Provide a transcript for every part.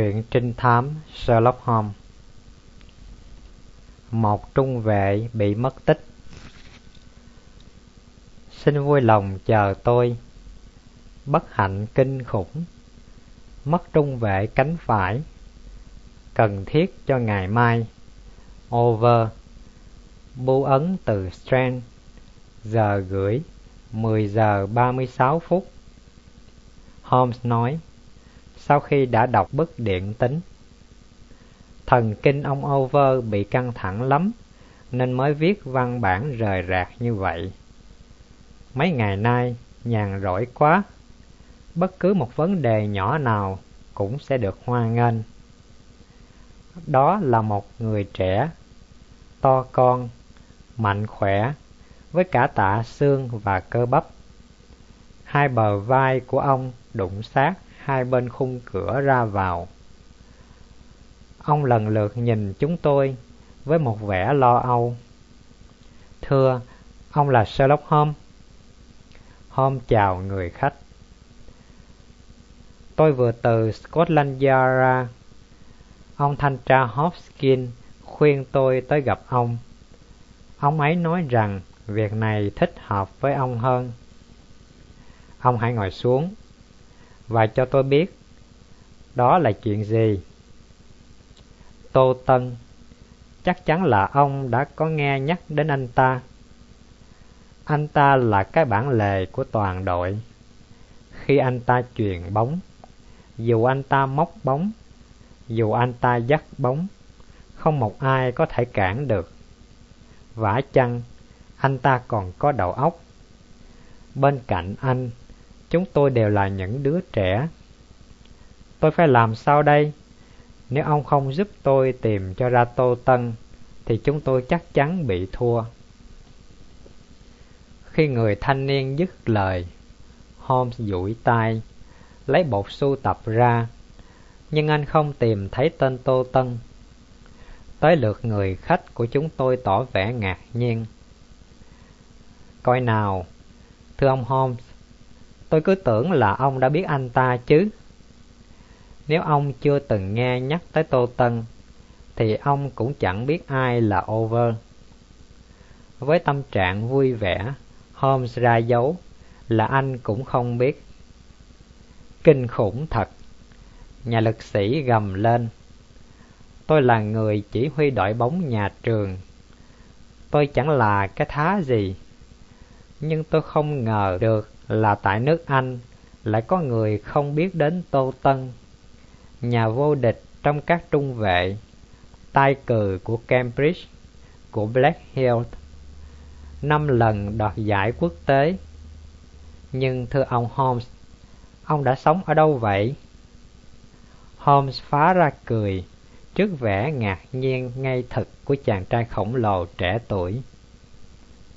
Truyện trinh thám Sherlock Holmes. Một trung vệ bị mất tích. Xin vui lòng chờ tôi. Bất hạnh kinh khủng. Mất trung vệ cánh phải. Cần thiết cho ngày mai. Over. Bu ấn từ Strand. Giờ gửi 10 giờ 36 phút. Holmes nói sau khi đã đọc bức điện tính. Thần kinh ông Over bị căng thẳng lắm, nên mới viết văn bản rời rạc như vậy. Mấy ngày nay, nhàn rỗi quá, bất cứ một vấn đề nhỏ nào cũng sẽ được hoan nghênh. Đó là một người trẻ, to con, mạnh khỏe, với cả tạ xương và cơ bắp. Hai bờ vai của ông đụng sát hai bên khung cửa ra vào. Ông lần lượt nhìn chúng tôi với một vẻ lo âu. Thưa, ông là Sherlock Holmes. Holmes chào người khách. Tôi vừa từ Scotland Yard ra. Ông thanh tra Hopkins khuyên tôi tới gặp ông. Ông ấy nói rằng việc này thích hợp với ông hơn. Ông hãy ngồi xuống và cho tôi biết đó là chuyện gì. Tô Tân Chắc chắn là ông đã có nghe nhắc đến anh ta. Anh ta là cái bản lề của toàn đội. Khi anh ta chuyền bóng, dù anh ta móc bóng, dù anh ta dắt bóng, không một ai có thể cản được. Vả chăng, anh ta còn có đầu óc. Bên cạnh anh Chúng tôi đều là những đứa trẻ. Tôi phải làm sao đây? Nếu ông không giúp tôi tìm cho ra Tô Tân, thì chúng tôi chắc chắn bị thua. Khi người thanh niên dứt lời, Holmes duỗi tay, lấy bột sưu tập ra, nhưng anh không tìm thấy tên Tô Tân. Tới lượt người khách của chúng tôi tỏ vẻ ngạc nhiên. Coi nào, thưa ông Holmes, Tôi cứ tưởng là ông đã biết anh ta chứ. Nếu ông chưa từng nghe nhắc tới Tô Tân, thì ông cũng chẳng biết ai là Over. Với tâm trạng vui vẻ, Holmes ra dấu là anh cũng không biết. Kinh khủng thật! Nhà lực sĩ gầm lên. Tôi là người chỉ huy đội bóng nhà trường. Tôi chẳng là cái thá gì. Nhưng tôi không ngờ được là tại nước Anh lại có người không biết đến Tô Tân, nhà vô địch trong các trung vệ, tay cừ của Cambridge, của Black Hill, năm lần đoạt giải quốc tế. Nhưng thưa ông Holmes, ông đã sống ở đâu vậy? Holmes phá ra cười trước vẻ ngạc nhiên ngay thực của chàng trai khổng lồ trẻ tuổi.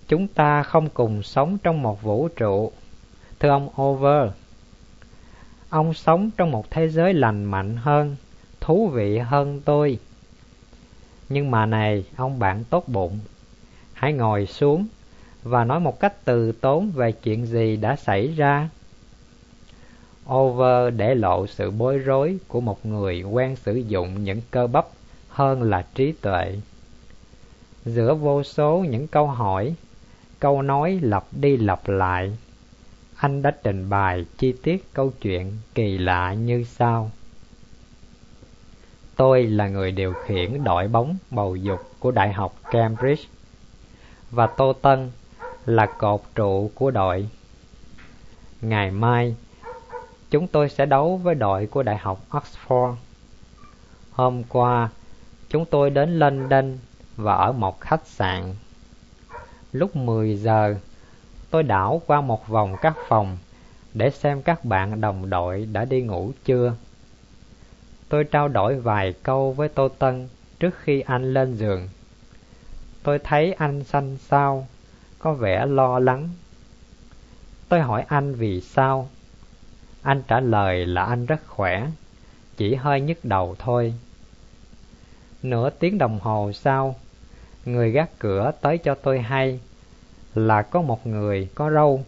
Chúng ta không cùng sống trong một vũ trụ Thưa ông Over, ông sống trong một thế giới lành mạnh hơn, thú vị hơn tôi. Nhưng mà này, ông bạn tốt bụng, hãy ngồi xuống và nói một cách từ tốn về chuyện gì đã xảy ra. Over để lộ sự bối rối của một người quen sử dụng những cơ bắp hơn là trí tuệ. Giữa vô số những câu hỏi, câu nói lặp đi lặp lại, anh đã trình bày chi tiết câu chuyện kỳ lạ như sau. Tôi là người điều khiển đội bóng bầu dục của Đại học Cambridge và Tô Tân là cột trụ của đội. Ngày mai, chúng tôi sẽ đấu với đội của Đại học Oxford. Hôm qua, chúng tôi đến London và ở một khách sạn. Lúc 10 giờ, tôi đảo qua một vòng các phòng để xem các bạn đồng đội đã đi ngủ chưa. Tôi trao đổi vài câu với Tô Tân trước khi anh lên giường. Tôi thấy anh xanh xao, có vẻ lo lắng. Tôi hỏi anh vì sao. Anh trả lời là anh rất khỏe, chỉ hơi nhức đầu thôi. Nửa tiếng đồng hồ sau, người gác cửa tới cho tôi hay là có một người có râu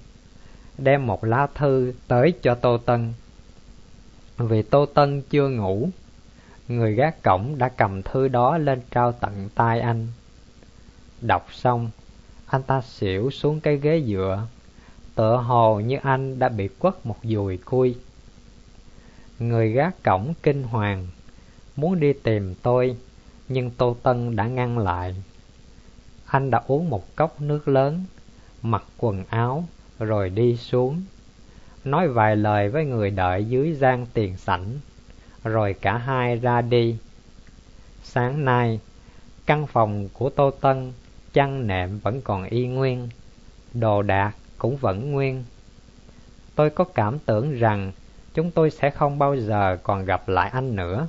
đem một lá thư tới cho Tô Tân. Vì Tô Tân chưa ngủ, Người gác cổng đã cầm thư đó lên trao tận tay anh. Đọc xong, anh ta xỉu xuống cái ghế dựa, tựa hồ như anh đã bị quất một dùi cui. Người gác cổng kinh hoàng, muốn đi tìm tôi, nhưng Tô Tân đã ngăn lại. Anh đã uống một cốc nước lớn, mặc quần áo, rồi đi xuống. Nói vài lời với người đợi dưới gian tiền sảnh, rồi cả hai ra đi. Sáng nay, căn phòng của Tô Tân, chăn nệm vẫn còn y nguyên, đồ đạc cũng vẫn nguyên. Tôi có cảm tưởng rằng chúng tôi sẽ không bao giờ còn gặp lại anh nữa.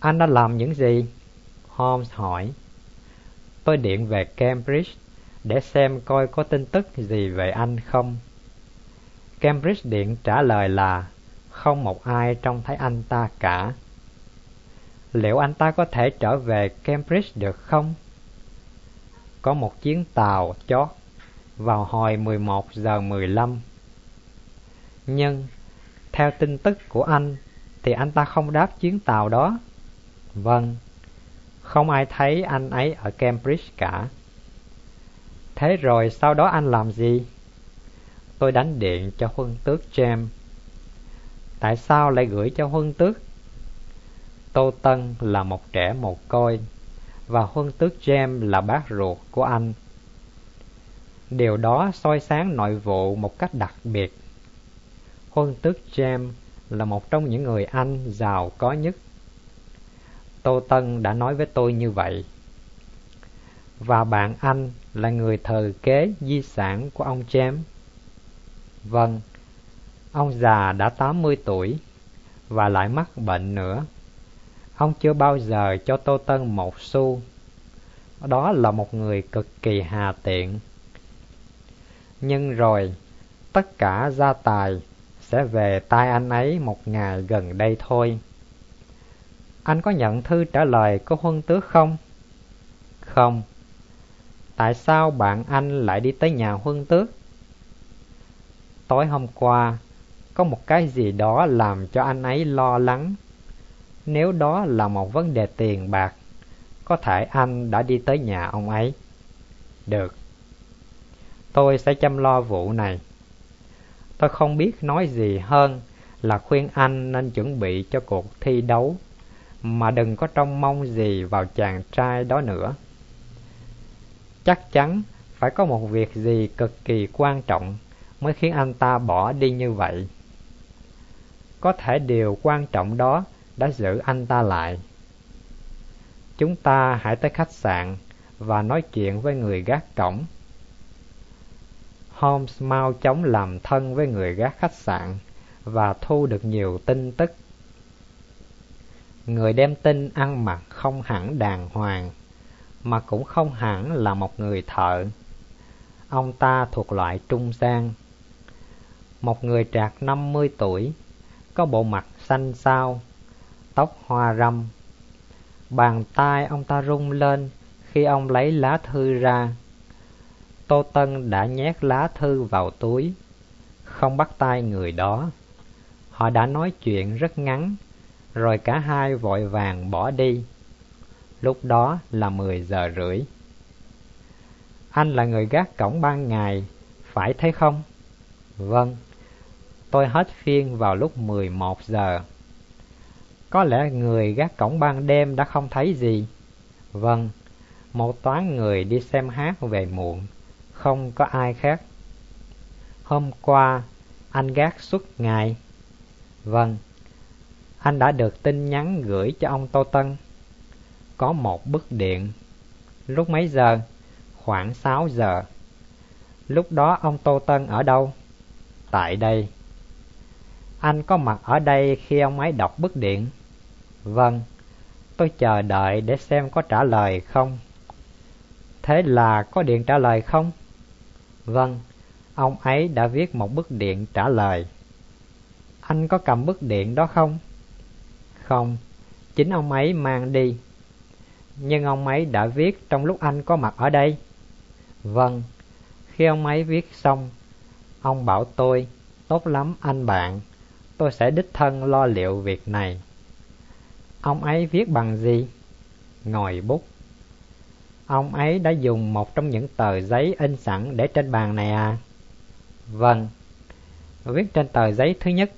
Anh đã làm những gì? Holmes hỏi. Tôi điện về Cambridge để xem coi có tin tức gì về anh không. Cambridge điện trả lời là không một ai trông thấy anh ta cả. Liệu anh ta có thể trở về Cambridge được không? Có một chuyến tàu chót vào hồi 11 giờ 15. Nhưng, theo tin tức của anh, thì anh ta không đáp chuyến tàu đó. Vâng, không ai thấy anh ấy ở Cambridge cả. Thế rồi sau đó anh làm gì? Tôi đánh điện cho huân tước James. Tại sao lại gửi cho huân tước? Tô Tân là một trẻ mồ côi, và huân tước James là bác ruột của anh. Điều đó soi sáng nội vụ một cách đặc biệt. Huân tước James là một trong những người Anh giàu có nhất. Tô Tân đã nói với tôi như vậy. Và bạn anh là người thờ kế di sản của ông James. Vâng, ông già đã 80 tuổi và lại mắc bệnh nữa. Ông chưa bao giờ cho Tô Tân một xu. Đó là một người cực kỳ hà tiện. Nhưng rồi, tất cả gia tài sẽ về tay anh ấy một ngày gần đây thôi. Anh có nhận thư trả lời của huân tước không? Không. Tại sao bạn anh lại đi tới nhà huân tước? Tối hôm qua, có một cái gì đó làm cho anh ấy lo lắng. Nếu đó là một vấn đề tiền bạc, có thể anh đã đi tới nhà ông ấy. Được. Tôi sẽ chăm lo vụ này. Tôi không biết nói gì hơn là khuyên anh nên chuẩn bị cho cuộc thi đấu, mà đừng có trông mong gì vào chàng trai đó nữa. Chắc chắn phải có một việc gì cực kỳ quan trọng mới khiến anh ta bỏ đi như vậy. Có thể điều quan trọng đó đã giữ anh ta lại. Chúng ta hãy tới khách sạn và nói chuyện với người gác cổng. Holmes mau chóng làm thân với người gác khách sạn và thu được nhiều tin tức. Người đem tin ăn mặc không hẳn đàng hoàng, mà cũng không hẳn là một người thợ. Ông ta thuộc loại trung gian. Một người trạc 50 tuổi, có bộ mặt xanh xao, tóc hoa râm. Bàn tay ông ta rung lên khi ông lấy lá thư ra. Tô Tân đã nhét lá thư vào túi, không bắt tay người đó. Họ đã nói chuyện rất ngắn, rồi cả hai vội vàng bỏ đi. Lúc đó là 10 giờ rưỡi. Anh là người gác cổng ban ngày, phải thế không? Vâng, tôi hết phiên vào lúc 11 giờ. Có lẽ người gác cổng ban đêm đã không thấy gì. Vâng, một toán người đi xem hát về muộn, không có ai khác. Hôm qua, anh gác suốt ngày. Vâng, anh đã được tin nhắn gửi cho ông Tô Tân. Có một bức điện. Lúc mấy giờ? Khoảng 6 giờ. Lúc đó ông Tô Tân ở đâu? Tại đây. Anh có mặt ở đây khi ông ấy đọc bức điện? Vâng, tôi chờ đợi để xem có trả lời không. Thế là có điện trả lời không? Vâng, ông ấy đã viết một bức điện trả lời. Anh có cầm bức điện đó không? Không, chính ông ấy mang đi. Nhưng ông ấy đã viết trong lúc anh có mặt ở đây. Vâng, khi ông ấy viết xong, ông bảo tôi, tốt lắm anh bạn, tôi sẽ đích thân lo liệu việc này. Ông ấy viết bằng gì? Ngòi bút. Ông ấy đã dùng một trong những tờ giấy in sẵn để trên bàn này à? Vâng. Viết trên tờ giấy thứ nhất.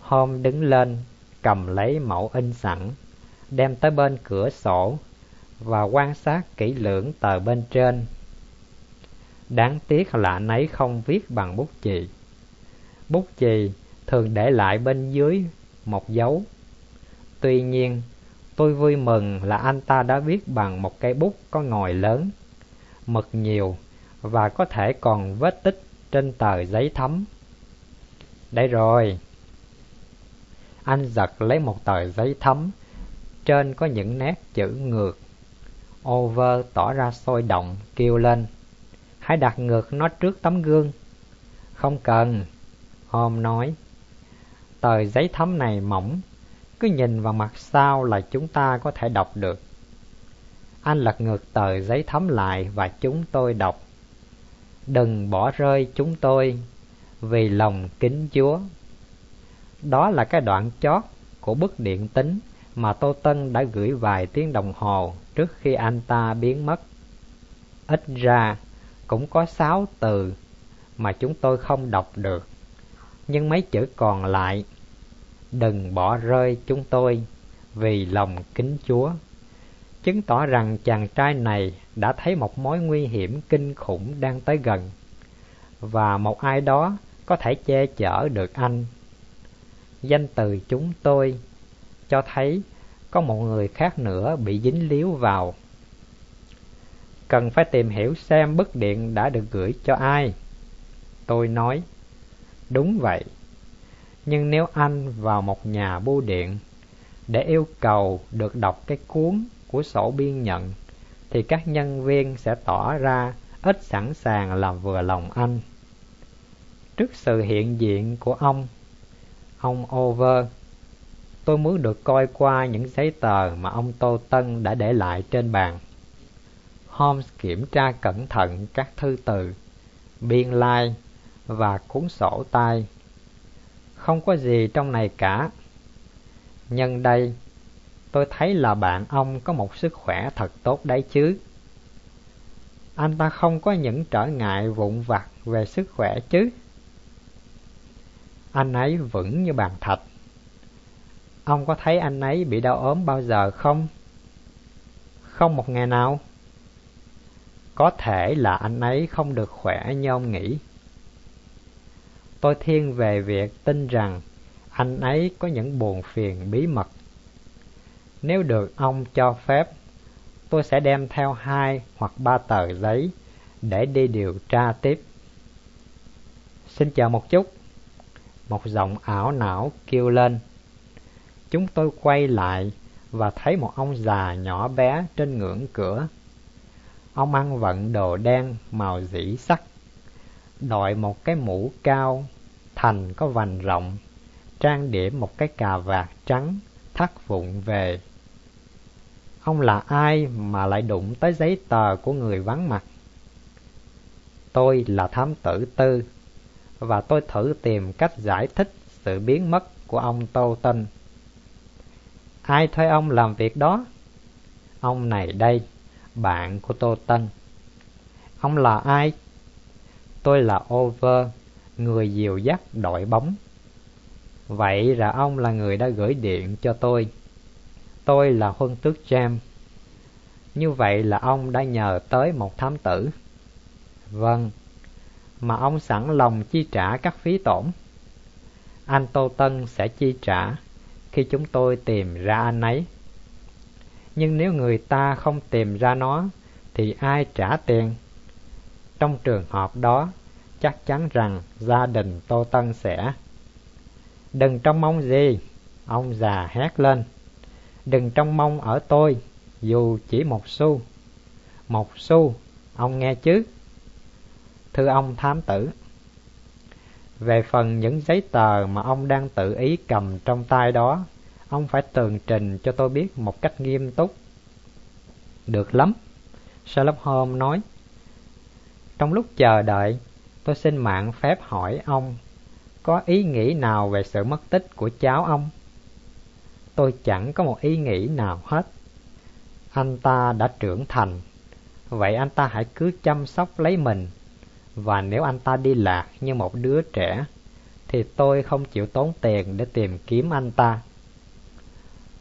Hôm đứng lên, cầm lấy mẫu in sẵn, đem tới bên cửa sổ và quan sát kỹ lưỡng tờ bên trên. Đáng tiếc là anh ấy không viết bằng bút chì. Bút chì thường để lại bên dưới một dấu. Tuy nhiên, tôi vui mừng là anh ta đã viết bằng một cây bút có ngòi lớn, mực nhiều và có thể còn vết tích trên tờ giấy thấm. Đây rồi. Anh giật lấy một tờ giấy thấm, trên có những nét chữ ngược. Over tỏ ra sôi động, kêu lên. Hãy đặt ngược nó trước tấm gương. Không cần, Hôm nói. Tờ giấy thấm này mỏng, cứ nhìn vào mặt sau là chúng ta có thể đọc được. Anh lật ngược tờ giấy thấm lại và chúng tôi đọc. Đừng bỏ rơi chúng tôi vì lòng kính Chúa. Đó là cái đoạn chót của bức điện tính mà Tô Tân đã gửi vài tiếng đồng hồ trước khi anh ta biến mất. Ít ra, cũng có sáu từ mà chúng tôi không đọc được. Nhưng mấy chữ còn lại, Đừng bỏ rơi chúng tôi vì lòng kính Chúa Chứng tỏ rằng chàng trai này đã thấy một mối nguy hiểm kinh khủng đang tới gần Và một ai đó có thể che chở được anh Danh từ chúng tôi cho thấy có một người khác nữa bị dính líu vào. Cần phải tìm hiểu xem bức điện đã được gửi cho ai. Tôi nói Đúng vậy. Nhưng nếu anh vào một nhà bưu điện để yêu cầu được đọc cái cuốn của sổ biên nhận thì các nhân viên sẽ tỏ ra ít sẵn sàng làm vừa lòng anh. Trước sự hiện diện của ông, ông Over, tôi muốn được coi qua những giấy tờ mà ông Tô Tân đã để lại trên bàn. Holmes kiểm tra cẩn thận các thư từ, biên lai và cuốn sổ tay không có gì trong này cả. Nhân đây, tôi thấy là bạn ông có một sức khỏe thật tốt đấy chứ. Anh ta không có những trở ngại vụn vặt về sức khỏe chứ. Anh ấy vững như bàn thạch. Ông có thấy anh ấy bị đau ốm bao giờ không? Không một ngày nào. Có thể là anh ấy không được khỏe như ông nghĩ tôi thiên về việc tin rằng anh ấy có những buồn phiền bí mật. Nếu được ông cho phép, tôi sẽ đem theo hai hoặc ba tờ giấy để đi điều tra tiếp. Xin chờ một chút. Một giọng ảo não kêu lên. Chúng tôi quay lại và thấy một ông già nhỏ bé trên ngưỡng cửa. Ông ăn vận đồ đen màu dĩ sắc, đội một cái mũ cao, thành có vành rộng, trang điểm một cái cà vạt trắng, thắt vụng về ông là ai mà lại đụng tới giấy tờ của người vắng mặt tôi là thám tử tư và tôi thử tìm cách giải thích sự biến mất của ông tô tân ai thuê ông làm việc đó ông này đây bạn của tô tân ông là ai Tôi là Over, người dìu dắt đội bóng. Vậy là ông là người đã gửi điện cho tôi. Tôi là huân tước Jam. Như vậy là ông đã nhờ tới một thám tử. Vâng, mà ông sẵn lòng chi trả các phí tổn. Anh Tô Tân sẽ chi trả khi chúng tôi tìm ra anh ấy. Nhưng nếu người ta không tìm ra nó, thì ai trả tiền? Trong trường hợp đó, chắc chắn rằng gia đình Tô Tân sẽ Đừng trông mong gì, ông già hét lên. Đừng trông mong ở tôi, dù chỉ một xu. Một xu, ông nghe chứ? Thưa ông thám tử. Về phần những giấy tờ mà ông đang tự ý cầm trong tay đó, ông phải tường trình cho tôi biết một cách nghiêm túc. Được lắm, Sherlock Holmes nói. Trong lúc chờ đợi, tôi xin mạng phép hỏi ông có ý nghĩ nào về sự mất tích của cháu ông? tôi chẳng có một ý nghĩ nào hết. Anh ta đã trưởng thành, vậy anh ta hãy cứ chăm sóc lấy mình. Và nếu anh ta đi lạc như một đứa trẻ, thì tôi không chịu tốn tiền để tìm kiếm anh ta.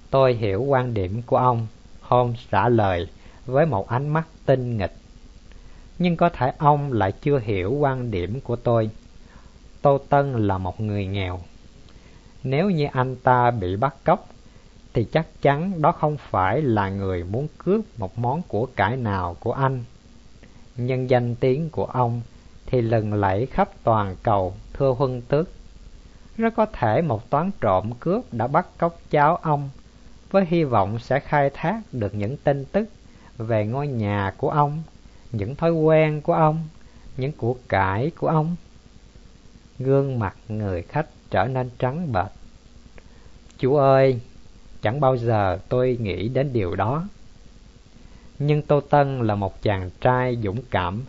Tôi hiểu quan điểm của ông, Holmes trả lời với một ánh mắt tinh nghịch. Nhưng có thể ông lại chưa hiểu quan điểm của tôi. Tô Tân là một người nghèo. Nếu như anh ta bị bắt cóc, thì chắc chắn đó không phải là người muốn cướp một món của cải nào của anh. nhân danh tiếng của ông thì lừng lẫy khắp toàn cầu, thưa huân tước. Rất có thể một toán trộm cướp đã bắt cóc cháu ông với hy vọng sẽ khai thác được những tin tức về ngôi nhà của ông, những thói quen của ông, những của cải của ông. Gương mặt người khách trở nên trắng bệch. Chú ơi, chẳng bao giờ tôi nghĩ đến điều đó. Nhưng Tô Tân là một chàng trai dũng cảm,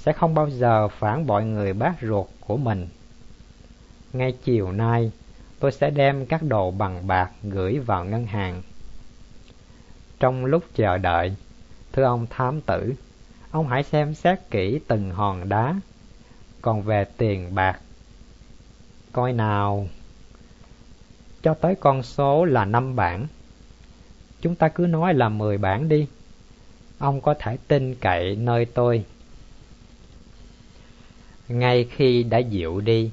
sẽ không bao giờ phản bội người bác ruột của mình. Ngay chiều nay, tôi sẽ đem các đồ bằng bạc gửi vào ngân hàng. Trong lúc chờ đợi, thưa ông thám tử, ông hãy xem xét kỹ từng hòn đá. Còn về tiền bạc, coi nào, cho tới con số là năm bảng. Chúng ta cứ nói là 10 bảng đi. Ông có thể tin cậy nơi tôi. Ngay khi đã dịu đi,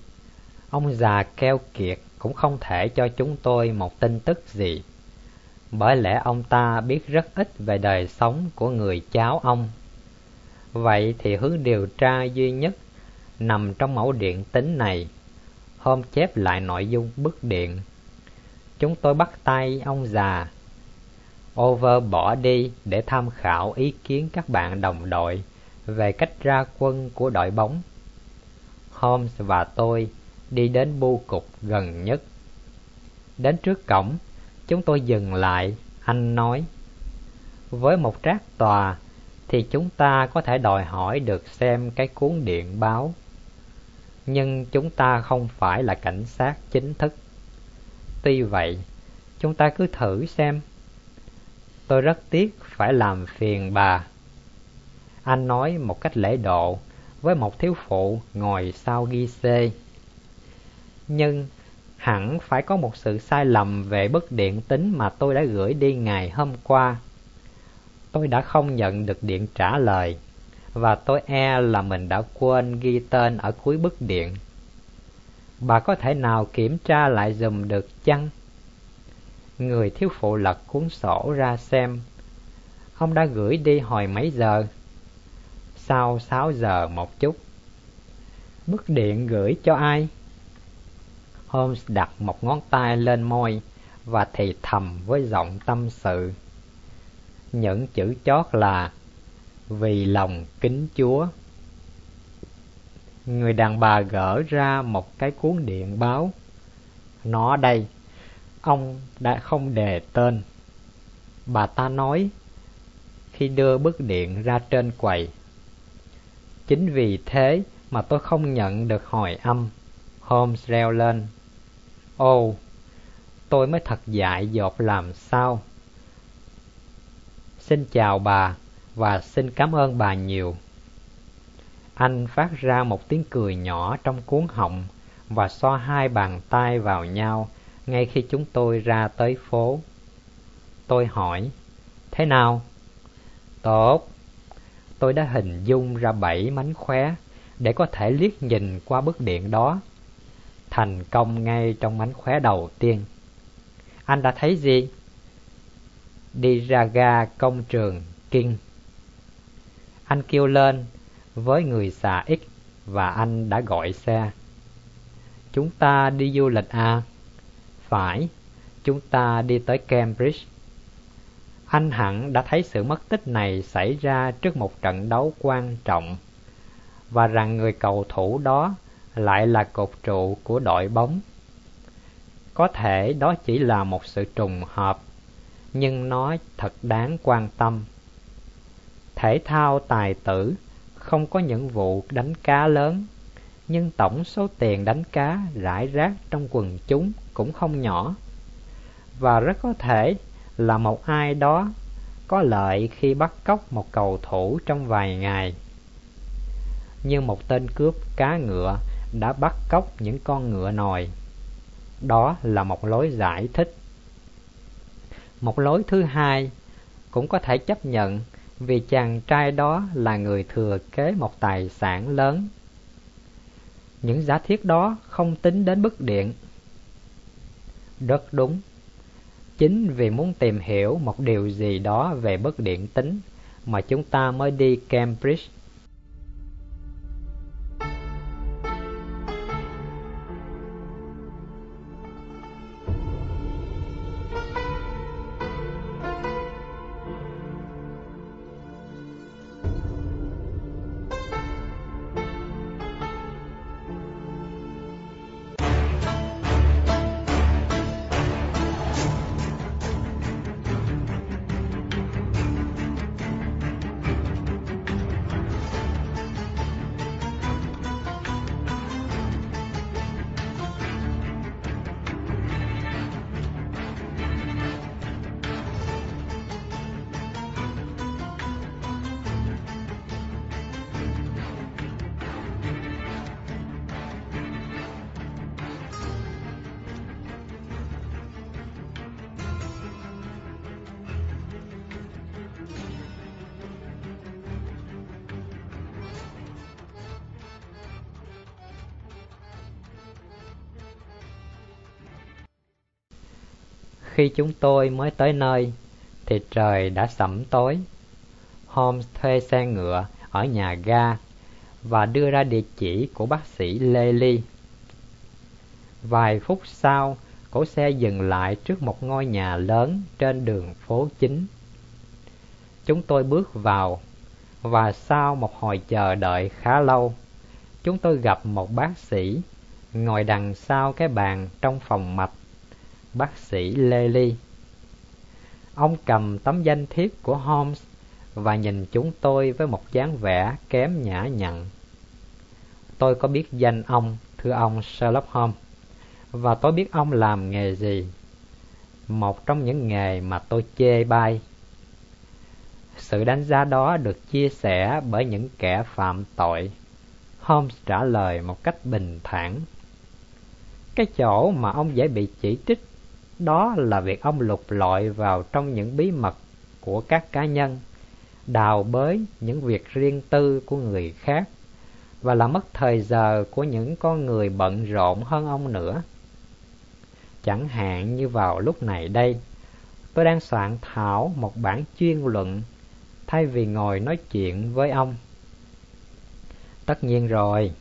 ông già keo kiệt cũng không thể cho chúng tôi một tin tức gì bởi lẽ ông ta biết rất ít về đời sống của người cháu ông. Vậy thì hướng điều tra duy nhất nằm trong mẫu điện tính này, hôm chép lại nội dung bức điện. Chúng tôi bắt tay ông già. Over bỏ đi để tham khảo ý kiến các bạn đồng đội về cách ra quân của đội bóng. Holmes và tôi đi đến bưu cục gần nhất. Đến trước cổng, Chúng tôi dừng lại, anh nói. Với một trác tòa thì chúng ta có thể đòi hỏi được xem cái cuốn điện báo. Nhưng chúng ta không phải là cảnh sát chính thức. Tuy vậy, chúng ta cứ thử xem. Tôi rất tiếc phải làm phiền bà. Anh nói một cách lễ độ với một thiếu phụ ngồi sau ghi xê. Nhưng hẳn phải có một sự sai lầm về bức điện tính mà tôi đã gửi đi ngày hôm qua. Tôi đã không nhận được điện trả lời, và tôi e là mình đã quên ghi tên ở cuối bức điện. Bà có thể nào kiểm tra lại dùm được chăng? Người thiếu phụ lật cuốn sổ ra xem. Ông đã gửi đi hồi mấy giờ? Sau sáu giờ một chút. Bức điện gửi cho ai? Holmes đặt một ngón tay lên môi và thì thầm với giọng tâm sự. Những chữ chót là Vì lòng kính Chúa. Người đàn bà gỡ ra một cái cuốn điện báo. Nó đây, ông đã không đề tên. Bà ta nói khi đưa bức điện ra trên quầy. Chính vì thế mà tôi không nhận được hồi âm. Holmes reo lên "Ô, tôi mới thật dại dột làm sao. Xin chào bà và xin cảm ơn bà nhiều. Anh phát ra một tiếng cười nhỏ trong cuốn họng và xoa hai bàn tay vào nhau ngay khi chúng tôi ra tới phố. Tôi hỏi, thế nào? Tốt. Tôi đã hình dung ra bảy mánh khóe để có thể liếc nhìn qua bức điện đó thành công ngay trong mánh khóe đầu tiên. Anh đã thấy gì? Đi ra ga công trường Kinh. Anh kêu lên với người xà X và anh đã gọi xe. Chúng ta đi du lịch à? Phải, chúng ta đi tới Cambridge. Anh hẳn đã thấy sự mất tích này xảy ra trước một trận đấu quan trọng và rằng người cầu thủ đó lại là cột trụ của đội bóng. Có thể đó chỉ là một sự trùng hợp, nhưng nó thật đáng quan tâm. Thể thao tài tử không có những vụ đánh cá lớn, nhưng tổng số tiền đánh cá rải rác trong quần chúng cũng không nhỏ. và rất có thể là một ai đó có lợi khi bắt cóc một cầu thủ trong vài ngày. Như một tên cướp cá ngựa đã bắt cóc những con ngựa nòi. Đó là một lối giải thích. Một lối thứ hai cũng có thể chấp nhận vì chàng trai đó là người thừa kế một tài sản lớn. Những giả thiết đó không tính đến bức điện. Rất đúng. Chính vì muốn tìm hiểu một điều gì đó về bất điện tính mà chúng ta mới đi Cambridge Khi chúng tôi mới tới nơi, thì trời đã sẩm tối. Holmes thuê xe ngựa ở nhà ga và đưa ra địa chỉ của bác sĩ Lê Ly. Vài phút sau, cổ xe dừng lại trước một ngôi nhà lớn trên đường phố chính. Chúng tôi bước vào, và sau một hồi chờ đợi khá lâu, chúng tôi gặp một bác sĩ ngồi đằng sau cái bàn trong phòng mạch bác sĩ Lê Ly. Ông cầm tấm danh thiếp của Holmes và nhìn chúng tôi với một dáng vẻ kém nhã nhặn. Tôi có biết danh ông, thưa ông Sherlock Holmes, và tôi biết ông làm nghề gì. Một trong những nghề mà tôi chê bai. Sự đánh giá đó được chia sẻ bởi những kẻ phạm tội. Holmes trả lời một cách bình thản. Cái chỗ mà ông dễ bị chỉ trích đó là việc ông lục lọi vào trong những bí mật của các cá nhân, đào bới những việc riêng tư của người khác và làm mất thời giờ của những con người bận rộn hơn ông nữa. Chẳng hạn như vào lúc này đây, tôi đang soạn thảo một bản chuyên luận thay vì ngồi nói chuyện với ông. Tất nhiên rồi,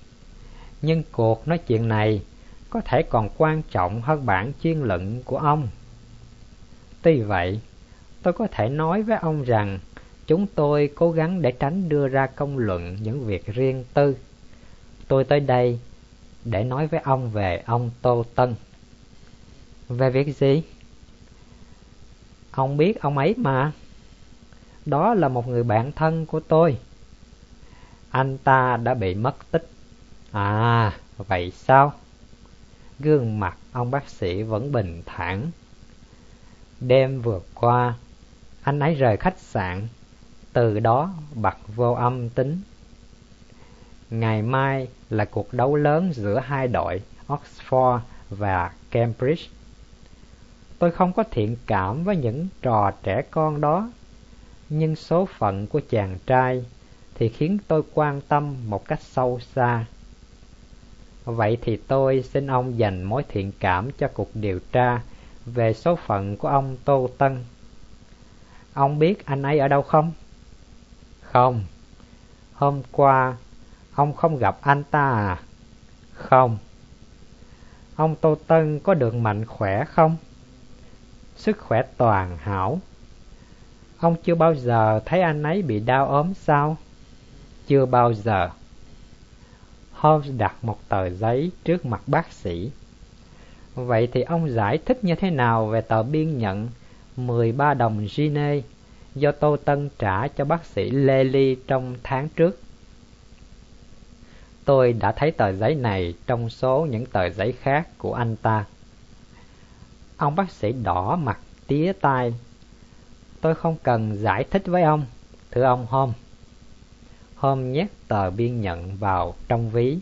nhưng cuộc nói chuyện này có thể còn quan trọng hơn bản chuyên luận của ông. Tuy vậy, tôi có thể nói với ông rằng chúng tôi cố gắng để tránh đưa ra công luận những việc riêng tư. Tôi tới đây để nói với ông về ông Tô Tân. Về việc gì? Ông biết ông ấy mà. Đó là một người bạn thân của tôi. Anh ta đã bị mất tích. À, vậy sao? Gương mặt ông bác sĩ vẫn bình thản. Đêm vừa qua, Anh ấy rời khách sạn. Từ đó, bật vô âm tính. Ngày mai là cuộc đấu lớn giữa hai đội, Oxford và Cambridge. Tôi không có thiện cảm với những trò trẻ con đó, Nhưng số phận của chàng trai Thì khiến tôi quan tâm một cách sâu xa. Vậy thì tôi xin ông dành mối thiện cảm cho cuộc điều tra về số phận của ông Tô Tân. Ông biết anh ấy ở đâu không? Không. Hôm qua, ông không gặp anh ta à? Không. Ông Tô Tân có được mạnh khỏe không? Sức khỏe toàn hảo. Ông chưa bao giờ thấy anh ấy bị đau ốm sao? Chưa bao giờ. Holmes đặt một tờ giấy trước mặt bác sĩ. Vậy thì ông giải thích như thế nào về tờ biên nhận 13 đồng Gine do Tô Tân trả cho bác sĩ Lê Ly trong tháng trước? Tôi đã thấy tờ giấy này trong số những tờ giấy khác của anh ta. Ông bác sĩ đỏ mặt tía tai. Tôi không cần giải thích với ông, thưa ông Hôm. Hôm nhét tờ biên nhận vào trong ví.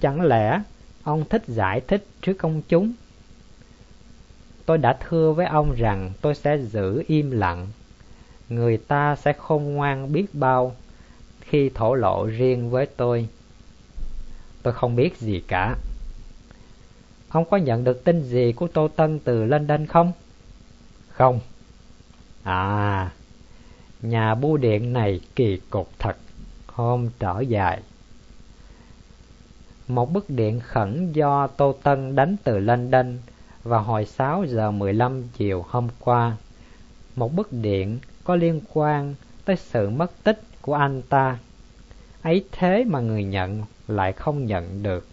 Chẳng lẽ ông thích giải thích trước công chúng? Tôi đã thưa với ông rằng tôi sẽ giữ im lặng. Người ta sẽ khôn ngoan biết bao khi thổ lộ riêng với tôi. Tôi không biết gì cả. Ông có nhận được tin gì của Tô Tân từ London không? Không. À, nhà bưu điện này kỳ cục thật. Hôm trở dài. Một bức điện khẩn do Tô Tân đánh từ London vào hồi 6 giờ 15 chiều hôm qua. Một bức điện có liên quan tới sự mất tích của anh ta. Ấy thế mà người nhận lại không nhận được.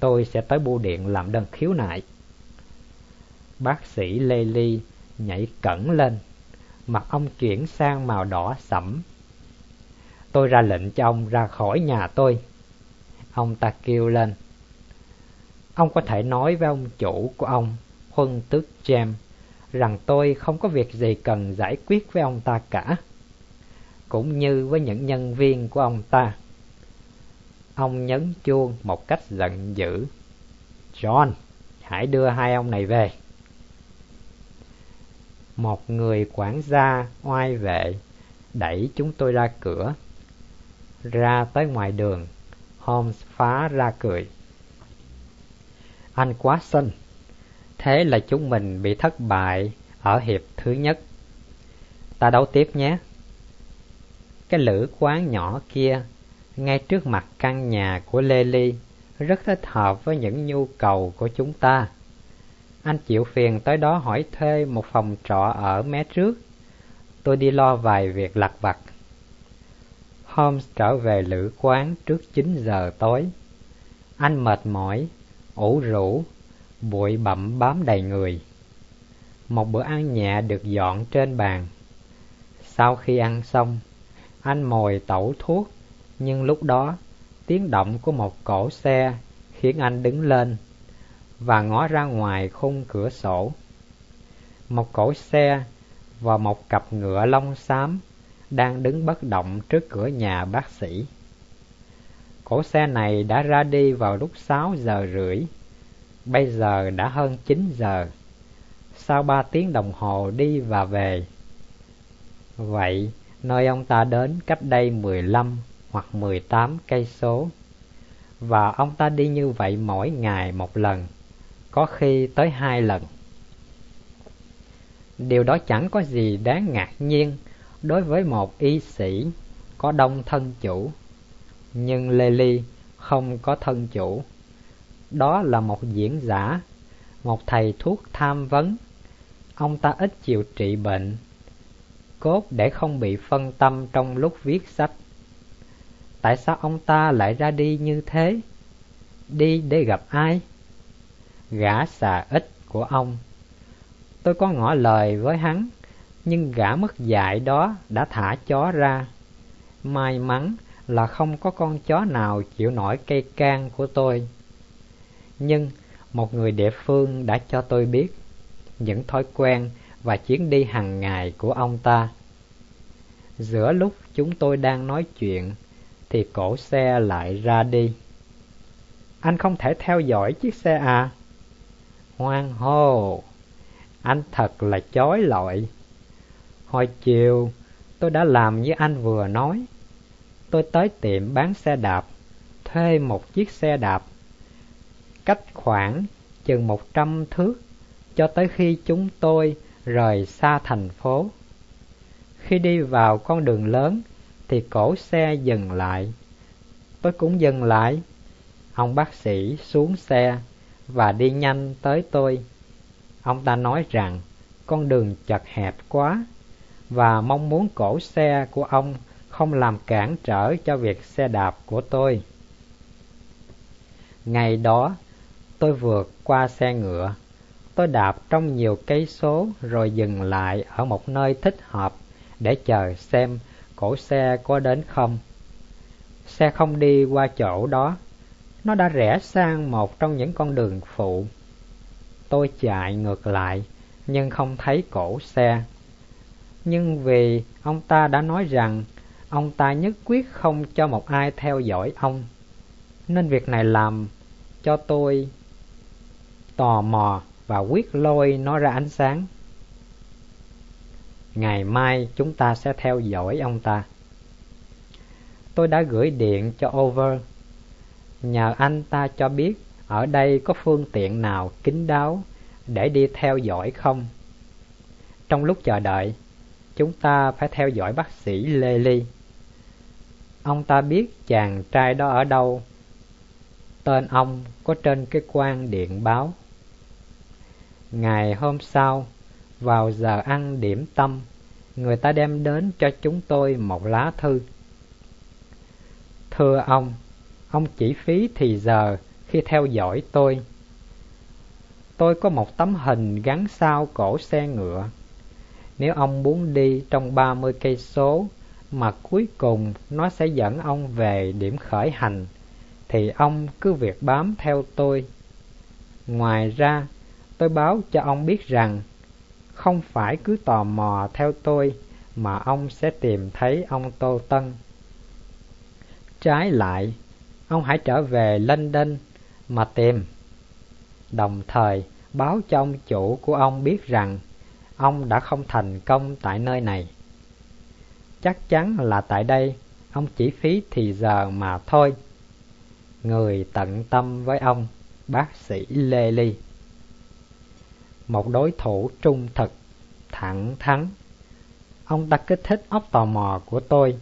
Tôi sẽ tới bưu điện làm đơn khiếu nại. Bác sĩ Lê Ly nhảy cẩn lên, mặt ông chuyển sang màu đỏ sẫm. Tôi ra lệnh cho ông ra khỏi nhà tôi. Ông ta kêu lên. Ông có thể nói với ông chủ của ông, Huân Tước James, rằng tôi không có việc gì cần giải quyết với ông ta cả, cũng như với những nhân viên của ông ta. Ông nhấn chuông một cách giận dữ. John, hãy đưa hai ông này về. Một người quản gia oai vệ đẩy chúng tôi ra cửa. Ra tới ngoài đường, Holmes phá ra cười. Anh quá xinh. Thế là chúng mình bị thất bại ở hiệp thứ nhất. Ta đấu tiếp nhé. Cái lữ quán nhỏ kia, ngay trước mặt căn nhà của Lê Ly, rất thích hợp với những nhu cầu của chúng ta. Anh chịu phiền tới đó hỏi thuê một phòng trọ ở mé trước. Tôi đi lo vài việc lặt vặt. Holmes trở về lữ quán trước 9 giờ tối. Anh mệt mỏi, ủ rũ, bụi bặm bám đầy người. Một bữa ăn nhẹ được dọn trên bàn. Sau khi ăn xong, anh mồi tẩu thuốc, nhưng lúc đó tiếng động của một cổ xe khiến anh đứng lên và ngó ra ngoài khung cửa sổ. Một cổ xe và một cặp ngựa lông xám đang đứng bất động trước cửa nhà bác sĩ. Cổ xe này đã ra đi vào lúc sáu giờ rưỡi, bây giờ đã hơn chín giờ. Sau ba tiếng đồng hồ đi và về. Vậy, nơi ông ta đến cách đây mười lăm hoặc mười tám cây số. Và ông ta đi như vậy mỗi ngày một lần, có khi tới hai lần. Điều đó chẳng có gì đáng ngạc nhiên đối với một y sĩ có đông thân chủ nhưng Lê Ly không có thân chủ. Đó là một diễn giả, một thầy thuốc tham vấn. Ông ta ít chịu trị bệnh, cốt để không bị phân tâm trong lúc viết sách. Tại sao ông ta lại ra đi như thế? Đi để gặp ai? Gã xà ít của ông. Tôi có ngỏ lời với hắn, nhưng gã mất dạy đó đã thả chó ra. May mắn là không có con chó nào chịu nổi cây can của tôi. Nhưng một người địa phương đã cho tôi biết những thói quen và chuyến đi hàng ngày của ông ta. Giữa lúc chúng tôi đang nói chuyện thì cổ xe lại ra đi. Anh không thể theo dõi chiếc xe à? Hoan hô! Anh thật là chói lọi. Hồi chiều tôi đã làm như anh vừa nói tôi tới tiệm bán xe đạp, thuê một chiếc xe đạp. Cách khoảng chừng một trăm thước cho tới khi chúng tôi rời xa thành phố. Khi đi vào con đường lớn thì cổ xe dừng lại. Tôi cũng dừng lại. Ông bác sĩ xuống xe và đi nhanh tới tôi. Ông ta nói rằng con đường chật hẹp quá và mong muốn cổ xe của ông không làm cản trở cho việc xe đạp của tôi. Ngày đó, tôi vượt qua xe ngựa. Tôi đạp trong nhiều cây số rồi dừng lại ở một nơi thích hợp để chờ xem cổ xe có đến không. Xe không đi qua chỗ đó, nó đã rẽ sang một trong những con đường phụ. Tôi chạy ngược lại, nhưng không thấy cổ xe. Nhưng vì ông ta đã nói rằng ông ta nhất quyết không cho một ai theo dõi ông, nên việc này làm cho tôi tò mò và quyết lôi nó ra ánh sáng. Ngày mai chúng ta sẽ theo dõi ông ta. Tôi đã gửi điện cho Over, nhờ anh ta cho biết ở đây có phương tiện nào kín đáo để đi theo dõi không. Trong lúc chờ đợi, chúng ta phải theo dõi bác sĩ Lê Ly. Ông ta biết chàng trai đó ở đâu. Tên ông có trên cái quan điện báo. Ngày hôm sau, vào giờ ăn điểm tâm, người ta đem đến cho chúng tôi một lá thư. Thưa ông, ông chỉ phí thì giờ khi theo dõi tôi. Tôi có một tấm hình gắn sau cổ xe ngựa. Nếu ông muốn đi trong ba mươi cây số mà cuối cùng nó sẽ dẫn ông về điểm khởi hành thì ông cứ việc bám theo tôi. Ngoài ra, tôi báo cho ông biết rằng không phải cứ tò mò theo tôi mà ông sẽ tìm thấy ông Tô Tân. Trái lại, ông hãy trở về London mà tìm. Đồng thời, báo cho ông chủ của ông biết rằng ông đã không thành công tại nơi này. Chắc chắn là tại đây ông chỉ phí thì giờ mà thôi. Người tận tâm với ông, bác sĩ Lê Ly. Một đối thủ trung thực, thẳng thắn. Ông ta kích thích óc tò mò của tôi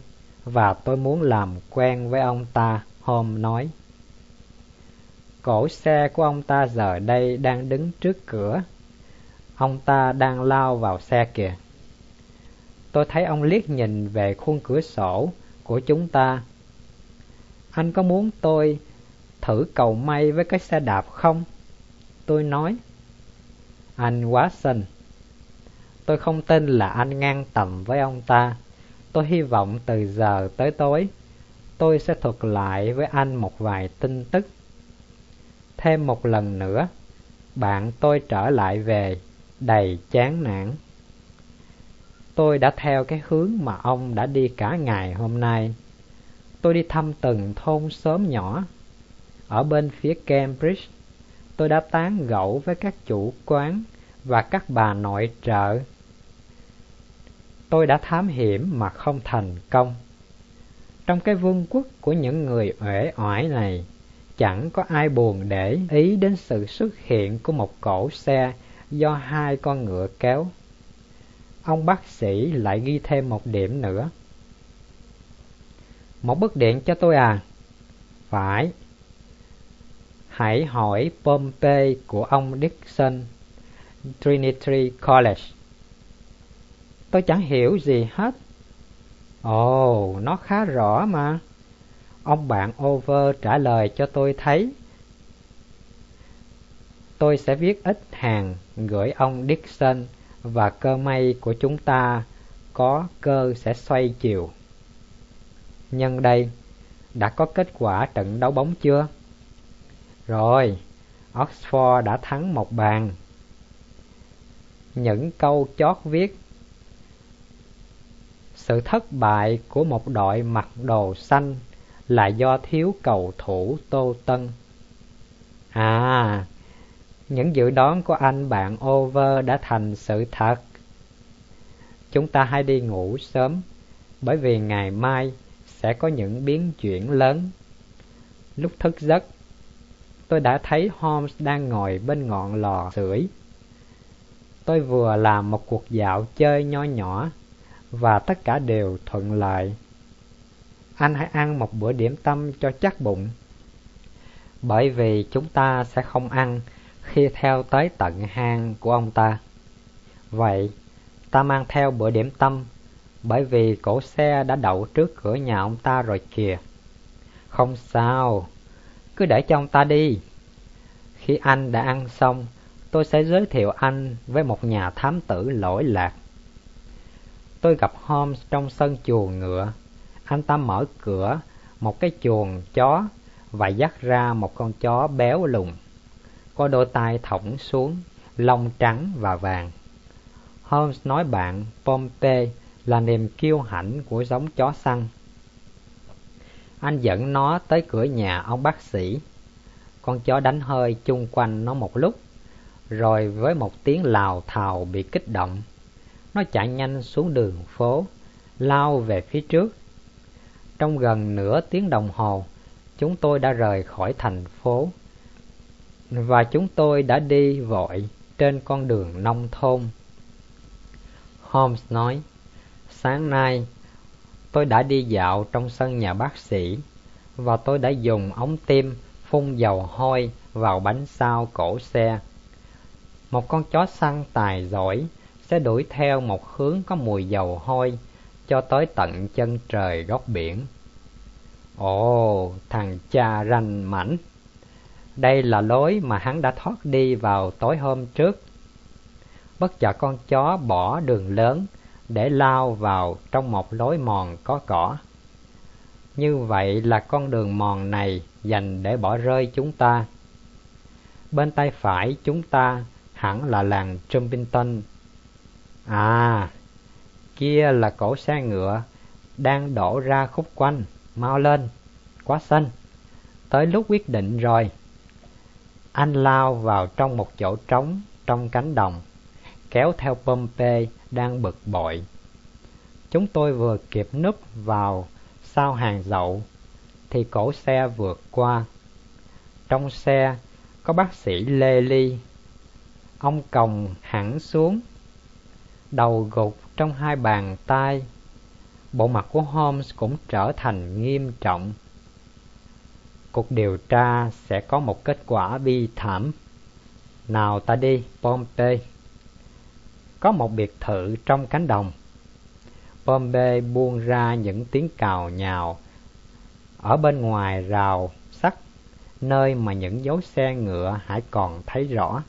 và tôi muốn làm quen với ông ta hôm nói. Cổ xe của ông ta giờ đây đang đứng trước cửa. Ông ta đang lao vào xe kìa. Tôi thấy ông liếc nhìn về khuôn cửa sổ của chúng ta. Anh có muốn tôi thử cầu may với cái xe đạp không? Tôi nói. Anh Watson, tôi không tin là anh ngang tầm với ông ta. Tôi hy vọng từ giờ tới tối, tôi sẽ thuật lại với anh một vài tin tức Thêm một lần nữa, bạn tôi trở lại về đầy chán nản. Tôi đã theo cái hướng mà ông đã đi cả ngày hôm nay. Tôi đi thăm từng thôn xóm nhỏ. Ở bên phía Cambridge, tôi đã tán gẫu với các chủ quán và các bà nội trợ. Tôi đã thám hiểm mà không thành công. Trong cái vương quốc của những người uể oải này, Chẳng có ai buồn để ý đến sự xuất hiện của một cỗ xe do hai con ngựa kéo. Ông bác sĩ lại ghi thêm một điểm nữa. Một bức điện cho tôi à? Phải. Hãy hỏi Pompey của ông Dixon, Trinity College. Tôi chẳng hiểu gì hết. Ồ, nó khá rõ mà. Ông bạn Over trả lời cho tôi thấy Tôi sẽ viết ít hàng gửi ông Dixon và cơ may của chúng ta có cơ sẽ xoay chiều. Nhân đây, đã có kết quả trận đấu bóng chưa? Rồi, Oxford đã thắng một bàn. Những câu chót viết sự thất bại của một đội mặc đồ xanh là do thiếu cầu thủ Tô Tân. À, những dự đoán của anh bạn Over đã thành sự thật. Chúng ta hãy đi ngủ sớm, bởi vì ngày mai sẽ có những biến chuyển lớn. Lúc thức giấc, tôi đã thấy Holmes đang ngồi bên ngọn lò sưởi. Tôi vừa làm một cuộc dạo chơi nho nhỏ và tất cả đều thuận lợi anh hãy ăn một bữa điểm tâm cho chắc bụng. Bởi vì chúng ta sẽ không ăn khi theo tới tận hang của ông ta. Vậy, ta mang theo bữa điểm tâm, bởi vì cổ xe đã đậu trước cửa nhà ông ta rồi kìa. Không sao, cứ để cho ông ta đi. Khi anh đã ăn xong, tôi sẽ giới thiệu anh với một nhà thám tử lỗi lạc. Tôi gặp Holmes trong sân chuồng ngựa anh ta mở cửa một cái chuồng chó và dắt ra một con chó béo lùn có đôi tai thõng xuống lông trắng và vàng. Holmes nói bạn Pompey là niềm kiêu hãnh của giống chó săn. Anh dẫn nó tới cửa nhà ông bác sĩ. Con chó đánh hơi chung quanh nó một lúc, rồi với một tiếng lào thào bị kích động, nó chạy nhanh xuống đường phố, lao về phía trước. Trong gần nửa tiếng đồng hồ, chúng tôi đã rời khỏi thành phố và chúng tôi đã đi vội trên con đường nông thôn. Holmes nói, sáng nay tôi đã đi dạo trong sân nhà bác sĩ và tôi đã dùng ống tim phun dầu hôi vào bánh sau cổ xe. Một con chó săn tài giỏi sẽ đuổi theo một hướng có mùi dầu hôi cho tới tận chân trời góc biển. Ồ, thằng cha ranh mảnh! Đây là lối mà hắn đã thoát đi vào tối hôm trước. Bất chợt con chó bỏ đường lớn để lao vào trong một lối mòn có cỏ. Như vậy là con đường mòn này dành để bỏ rơi chúng ta. Bên tay phải chúng ta hẳn là làng Trumpington. À, kia là cổ xe ngựa đang đổ ra khúc quanh, mau lên, quá xanh. Tới lúc quyết định rồi. Anh lao vào trong một chỗ trống trong cánh đồng, kéo theo Pompey đang bực bội. Chúng tôi vừa kịp núp vào sau hàng dậu thì cổ xe vượt qua. Trong xe có bác sĩ Lê Ly. Ông còng hẳn xuống, đầu gục trong hai bàn tay. Bộ mặt của Holmes cũng trở thành nghiêm trọng. Cuộc điều tra sẽ có một kết quả bi thảm. Nào ta đi, Pompey. Có một biệt thự trong cánh đồng. Pompey buông ra những tiếng cào nhào ở bên ngoài rào sắt, nơi mà những dấu xe ngựa hãy còn thấy rõ.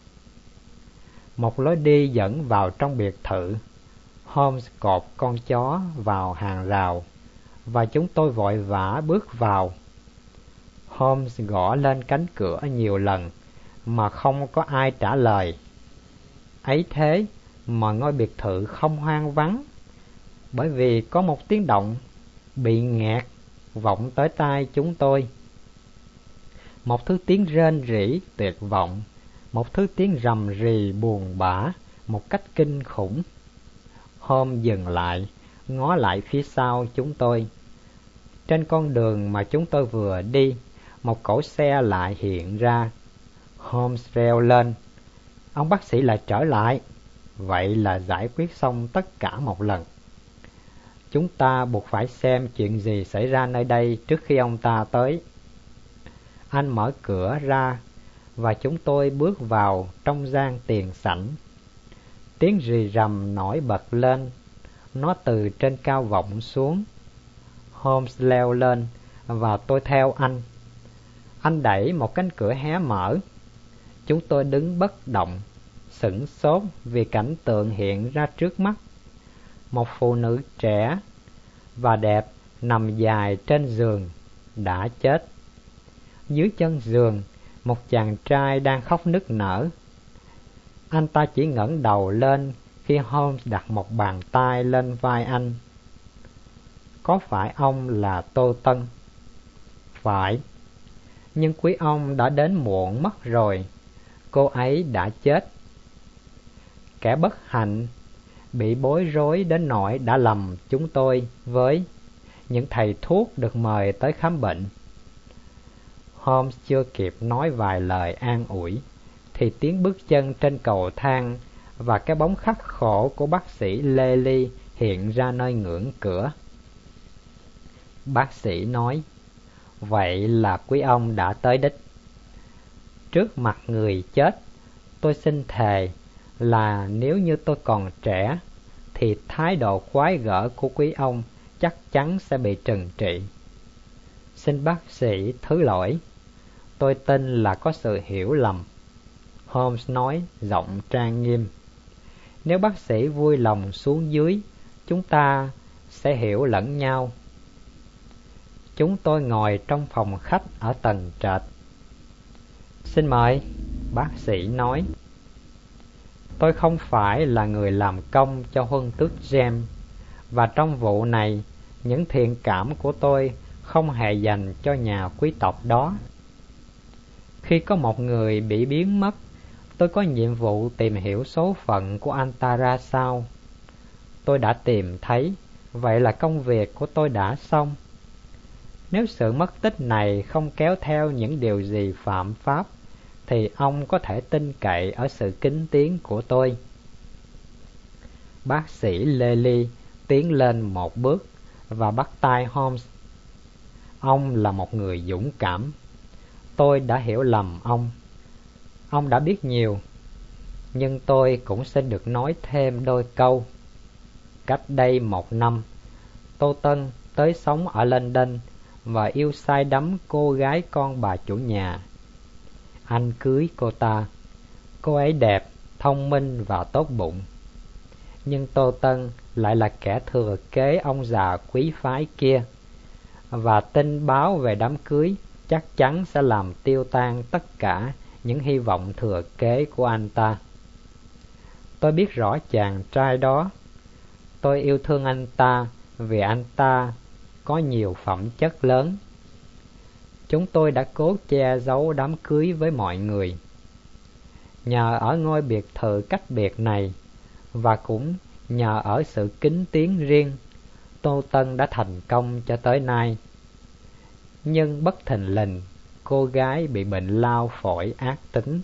Một lối đi dẫn vào trong biệt thự. Holmes cột con chó vào hàng rào và chúng tôi vội vã bước vào Holmes gõ lên cánh cửa nhiều lần mà không có ai trả lời. Ấy thế mà ngôi biệt thự không hoang vắng bởi vì có một tiếng động bị nghẹt vọng tới tai chúng tôi. Một thứ tiếng rên rỉ tuyệt vọng, một thứ tiếng rầm rì buồn bã một cách kinh khủng. Hôm dừng lại, ngó lại phía sau chúng tôi. Trên con đường mà chúng tôi vừa đi, một cỗ xe lại hiện ra. Holmes reo lên. Ông bác sĩ lại trở lại. Vậy là giải quyết xong tất cả một lần. Chúng ta buộc phải xem chuyện gì xảy ra nơi đây trước khi ông ta tới. Anh mở cửa ra và chúng tôi bước vào trong gian tiền sảnh. Tiếng rì rầm nổi bật lên, nó từ trên cao vọng xuống. Holmes leo lên và tôi theo anh. Anh đẩy một cánh cửa hé mở. Chúng tôi đứng bất động, sửng sốt vì cảnh tượng hiện ra trước mắt. Một phụ nữ trẻ và đẹp nằm dài trên giường, đã chết. Dưới chân giường, một chàng trai đang khóc nức nở. Anh ta chỉ ngẩng đầu lên khi Holmes đặt một bàn tay lên vai anh. Có phải ông là Tô Tân? Phải nhưng quý ông đã đến muộn mất rồi, cô ấy đã chết. Kẻ bất hạnh bị bối rối đến nỗi đã lầm chúng tôi với những thầy thuốc được mời tới khám bệnh. Holmes chưa kịp nói vài lời an ủi, thì tiếng bước chân trên cầu thang và cái bóng khắc khổ của bác sĩ Lê Ly hiện ra nơi ngưỡng cửa. Bác sĩ nói, Vậy là quý ông đã tới đích. Trước mặt người chết, tôi xin thề là nếu như tôi còn trẻ, thì thái độ quái gở của quý ông chắc chắn sẽ bị trừng trị. Xin bác sĩ thứ lỗi, tôi tin là có sự hiểu lầm. Holmes nói giọng trang nghiêm. Nếu bác sĩ vui lòng xuống dưới, chúng ta sẽ hiểu lẫn nhau Chúng tôi ngồi trong phòng khách ở tầng trệt. Xin mời, bác sĩ nói. Tôi không phải là người làm công cho huân tước James, và trong vụ này, những thiện cảm của tôi không hề dành cho nhà quý tộc đó. Khi có một người bị biến mất, tôi có nhiệm vụ tìm hiểu số phận của anh ta ra sao. Tôi đã tìm thấy, vậy là công việc của tôi đã xong. Nếu sự mất tích này không kéo theo những điều gì phạm pháp, thì ông có thể tin cậy ở sự kính tiếng của tôi. Bác sĩ lê ly tiến lên một bước và bắt tay Holmes. Ông là một người dũng cảm. Tôi đã hiểu lầm ông. Ông đã biết nhiều, nhưng tôi cũng xin được nói thêm đôi câu. Cách đây một năm, Tô Tân tới sống ở London và yêu say đắm cô gái con bà chủ nhà. Anh cưới cô ta. Cô ấy đẹp, thông minh và tốt bụng. Nhưng Tô Tân lại là kẻ thừa kế ông già quý phái kia. Và tin báo về đám cưới chắc chắn sẽ làm tiêu tan tất cả những hy vọng thừa kế của anh ta. Tôi biết rõ chàng trai đó. Tôi yêu thương anh ta vì anh ta có nhiều phẩm chất lớn. Chúng tôi đã cố che giấu đám cưới với mọi người. Nhờ ở ngôi biệt thự cách biệt này và cũng nhờ ở sự kính tiếng riêng, Tô Tân đã thành công cho tới nay. Nhưng bất thình lình, cô gái bị bệnh lao phổi ác tính.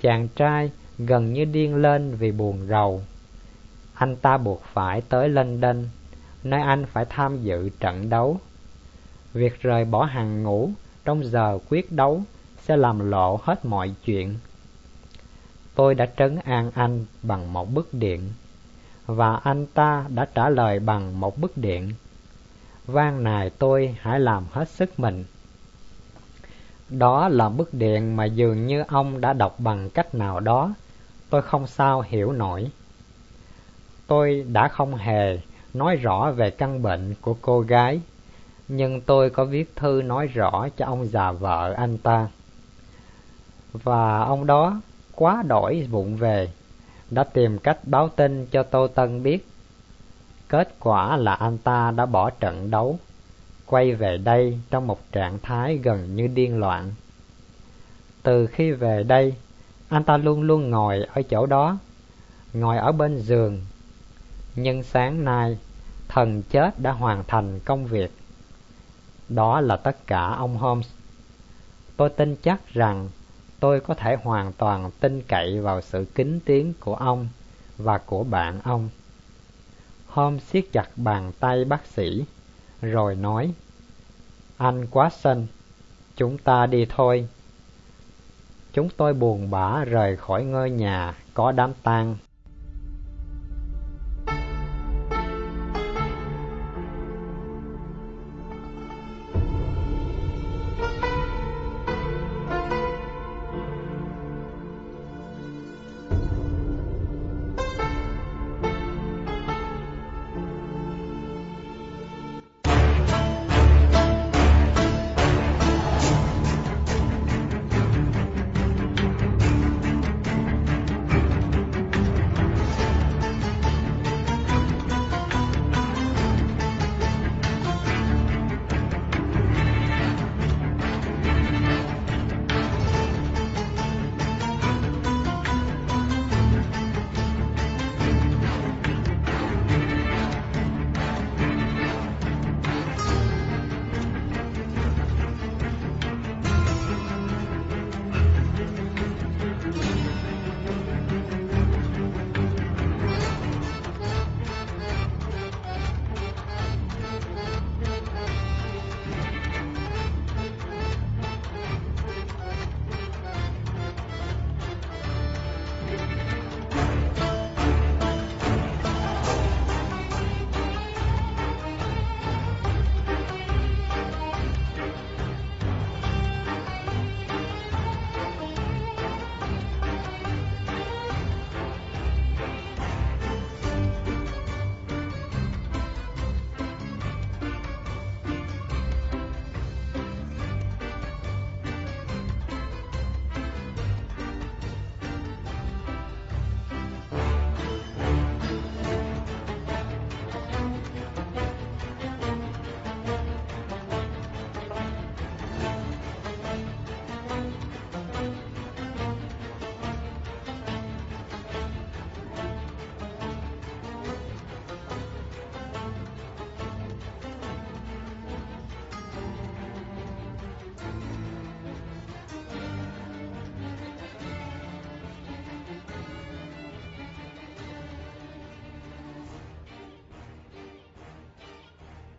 Chàng trai gần như điên lên vì buồn rầu. Anh ta buộc phải tới London nơi anh phải tham dự trận đấu. Việc rời bỏ hàng ngũ trong giờ quyết đấu sẽ làm lộ hết mọi chuyện. Tôi đã trấn an anh bằng một bức điện, và anh ta đã trả lời bằng một bức điện. Van nài tôi hãy làm hết sức mình. Đó là bức điện mà dường như ông đã đọc bằng cách nào đó, tôi không sao hiểu nổi. Tôi đã không hề nói rõ về căn bệnh của cô gái, nhưng tôi có viết thư nói rõ cho ông già vợ anh ta. Và ông đó quá đổi vụng về, đã tìm cách báo tin cho Tô Tân biết. Kết quả là anh ta đã bỏ trận đấu, quay về đây trong một trạng thái gần như điên loạn. Từ khi về đây, anh ta luôn luôn ngồi ở chỗ đó, ngồi ở bên giường nhưng sáng nay thần chết đã hoàn thành công việc. Đó là tất cả ông Holmes. Tôi tin chắc rằng tôi có thể hoàn toàn tin cậy vào sự kính tiếng của ông và của bạn ông. Holmes siết chặt bàn tay bác sĩ, rồi nói, Anh quá xinh, chúng ta đi thôi. Chúng tôi buồn bã rời khỏi ngôi nhà có đám tang.